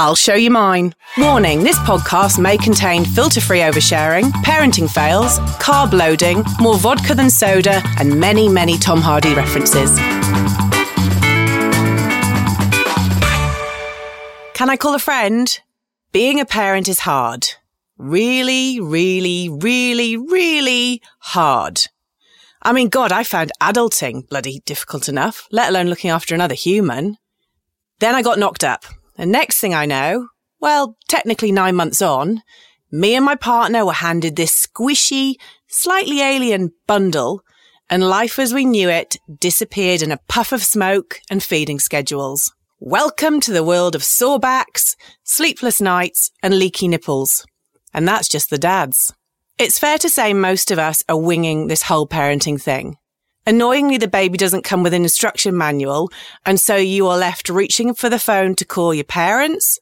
I'll show you mine. Warning this podcast may contain filter free oversharing, parenting fails, carb loading, more vodka than soda, and many, many Tom Hardy references. Can I call a friend? Being a parent is hard. Really, really, really, really hard. I mean, God, I found adulting bloody difficult enough, let alone looking after another human. Then I got knocked up. And next thing I know, well, technically nine months on, me and my partner were handed this squishy, slightly alien bundle, and life as we knew it disappeared in a puff of smoke and feeding schedules. Welcome to the world of sore backs, sleepless nights, and leaky nipples. And that's just the dads. It's fair to say most of us are winging this whole parenting thing. Annoyingly, the baby doesn't come with an instruction manual, and so you are left reaching for the phone to call your parents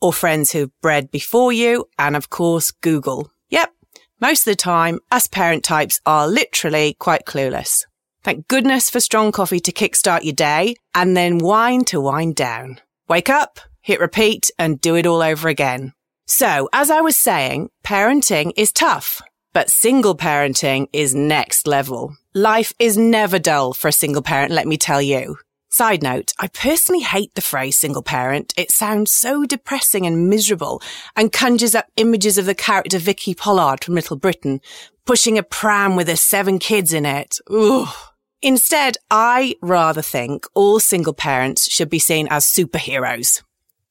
or friends who've bred before you, and of course, Google. Yep, most of the time, us parent types are literally quite clueless. Thank goodness for strong coffee to kickstart your day, and then wine to wind down. Wake up, hit repeat, and do it all over again. So, as I was saying, parenting is tough. But single parenting is next level. Life is never dull for a single parent, let me tell you. Side note, I personally hate the phrase single parent. It sounds so depressing and miserable and conjures up images of the character Vicky Pollard from Little Britain, pushing a pram with her seven kids in it. Ugh. Instead, I rather think all single parents should be seen as superheroes.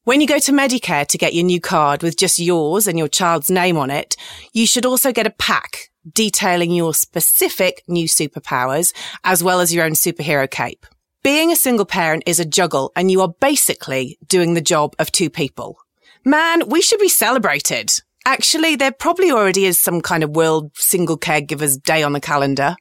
When you go to Medicare to get your new card with just yours and your child's name on it, you should also get a pack detailing your specific new superpowers as well as your own superhero cape. Being a single parent is a juggle and you are basically doing the job of two people. Man, we should be celebrated. Actually, there probably already is some kind of World Single Caregivers Day on the calendar.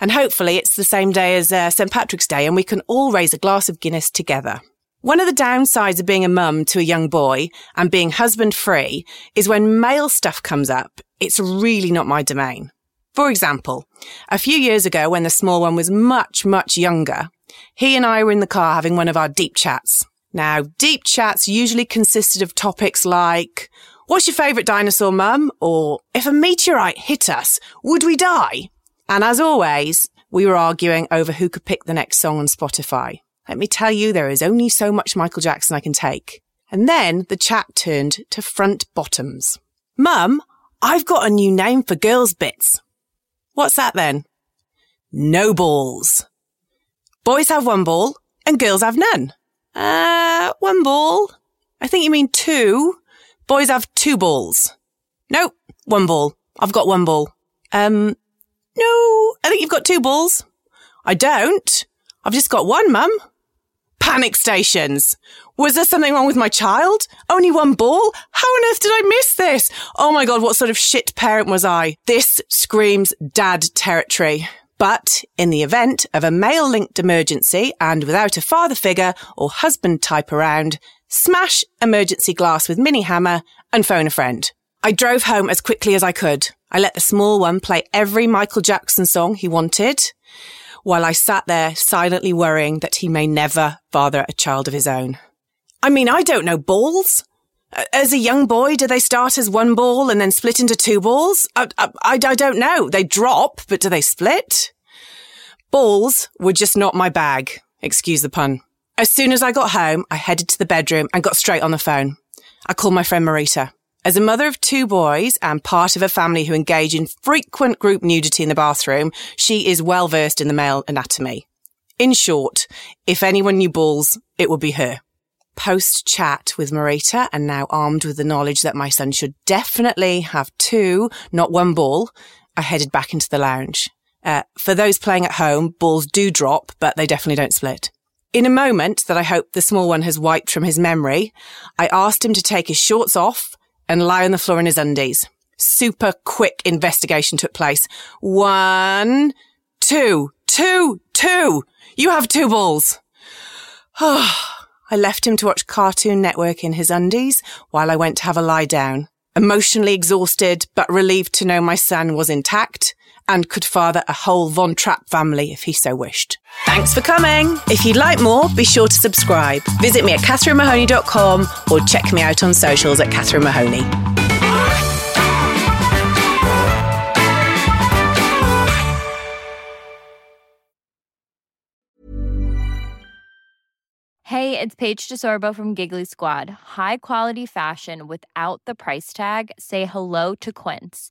And hopefully it's the same day as uh, St. Patrick's Day and we can all raise a glass of Guinness together. One of the downsides of being a mum to a young boy and being husband free is when male stuff comes up, it's really not my domain. For example, a few years ago when the small one was much, much younger, he and I were in the car having one of our deep chats. Now, deep chats usually consisted of topics like, what's your favourite dinosaur, mum? Or if a meteorite hit us, would we die? And as always, we were arguing over who could pick the next song on Spotify. Let me tell you, there is only so much Michael Jackson I can take. And then the chat turned to front bottoms. Mum, I've got a new name for girls' bits. What's that then? No balls. Boys have one ball and girls have none. Uh, one ball. I think you mean two. Boys have two balls. Nope, one ball. I've got one ball. Um, no, I think you've got two balls. I don't. I've just got one, mum. Panic stations. Was there something wrong with my child? Only one ball? How on earth did I miss this? Oh my God, what sort of shit parent was I? This screams dad territory. But in the event of a male linked emergency and without a father figure or husband type around, smash emergency glass with mini hammer and phone a friend. I drove home as quickly as I could. I let the small one play every Michael Jackson song he wanted while I sat there silently worrying that he may never father a child of his own. I mean, I don't know balls. As a young boy, do they start as one ball and then split into two balls? I, I, I, don't know. They drop, but do they split? Balls were just not my bag. Excuse the pun. As soon as I got home, I headed to the bedroom and got straight on the phone. I called my friend Marita. As a mother of two boys and part of a family who engage in frequent group nudity in the bathroom, she is well versed in the male anatomy. In short, if anyone knew balls, it would be her. Post chat with Marita and now armed with the knowledge that my son should definitely have two, not one ball, I headed back into the lounge. Uh, for those playing at home, balls do drop, but they definitely don't split. In a moment that I hope the small one has wiped from his memory, I asked him to take his shorts off and lie on the floor in his undies. Super quick investigation took place. One, two, two, two. You have two balls. I left him to watch Cartoon Network in his undies while I went to have a lie down. Emotionally exhausted, but relieved to know my son was intact and could father a whole Von Trapp family if he so wished. Thanks for coming. If you'd like more, be sure to subscribe. Visit me at catherinemahoney.com or check me out on socials at Catherine Mahoney. Hey, it's Paige DeSorbo from Giggly Squad. High quality fashion without the price tag. Say hello to Quince.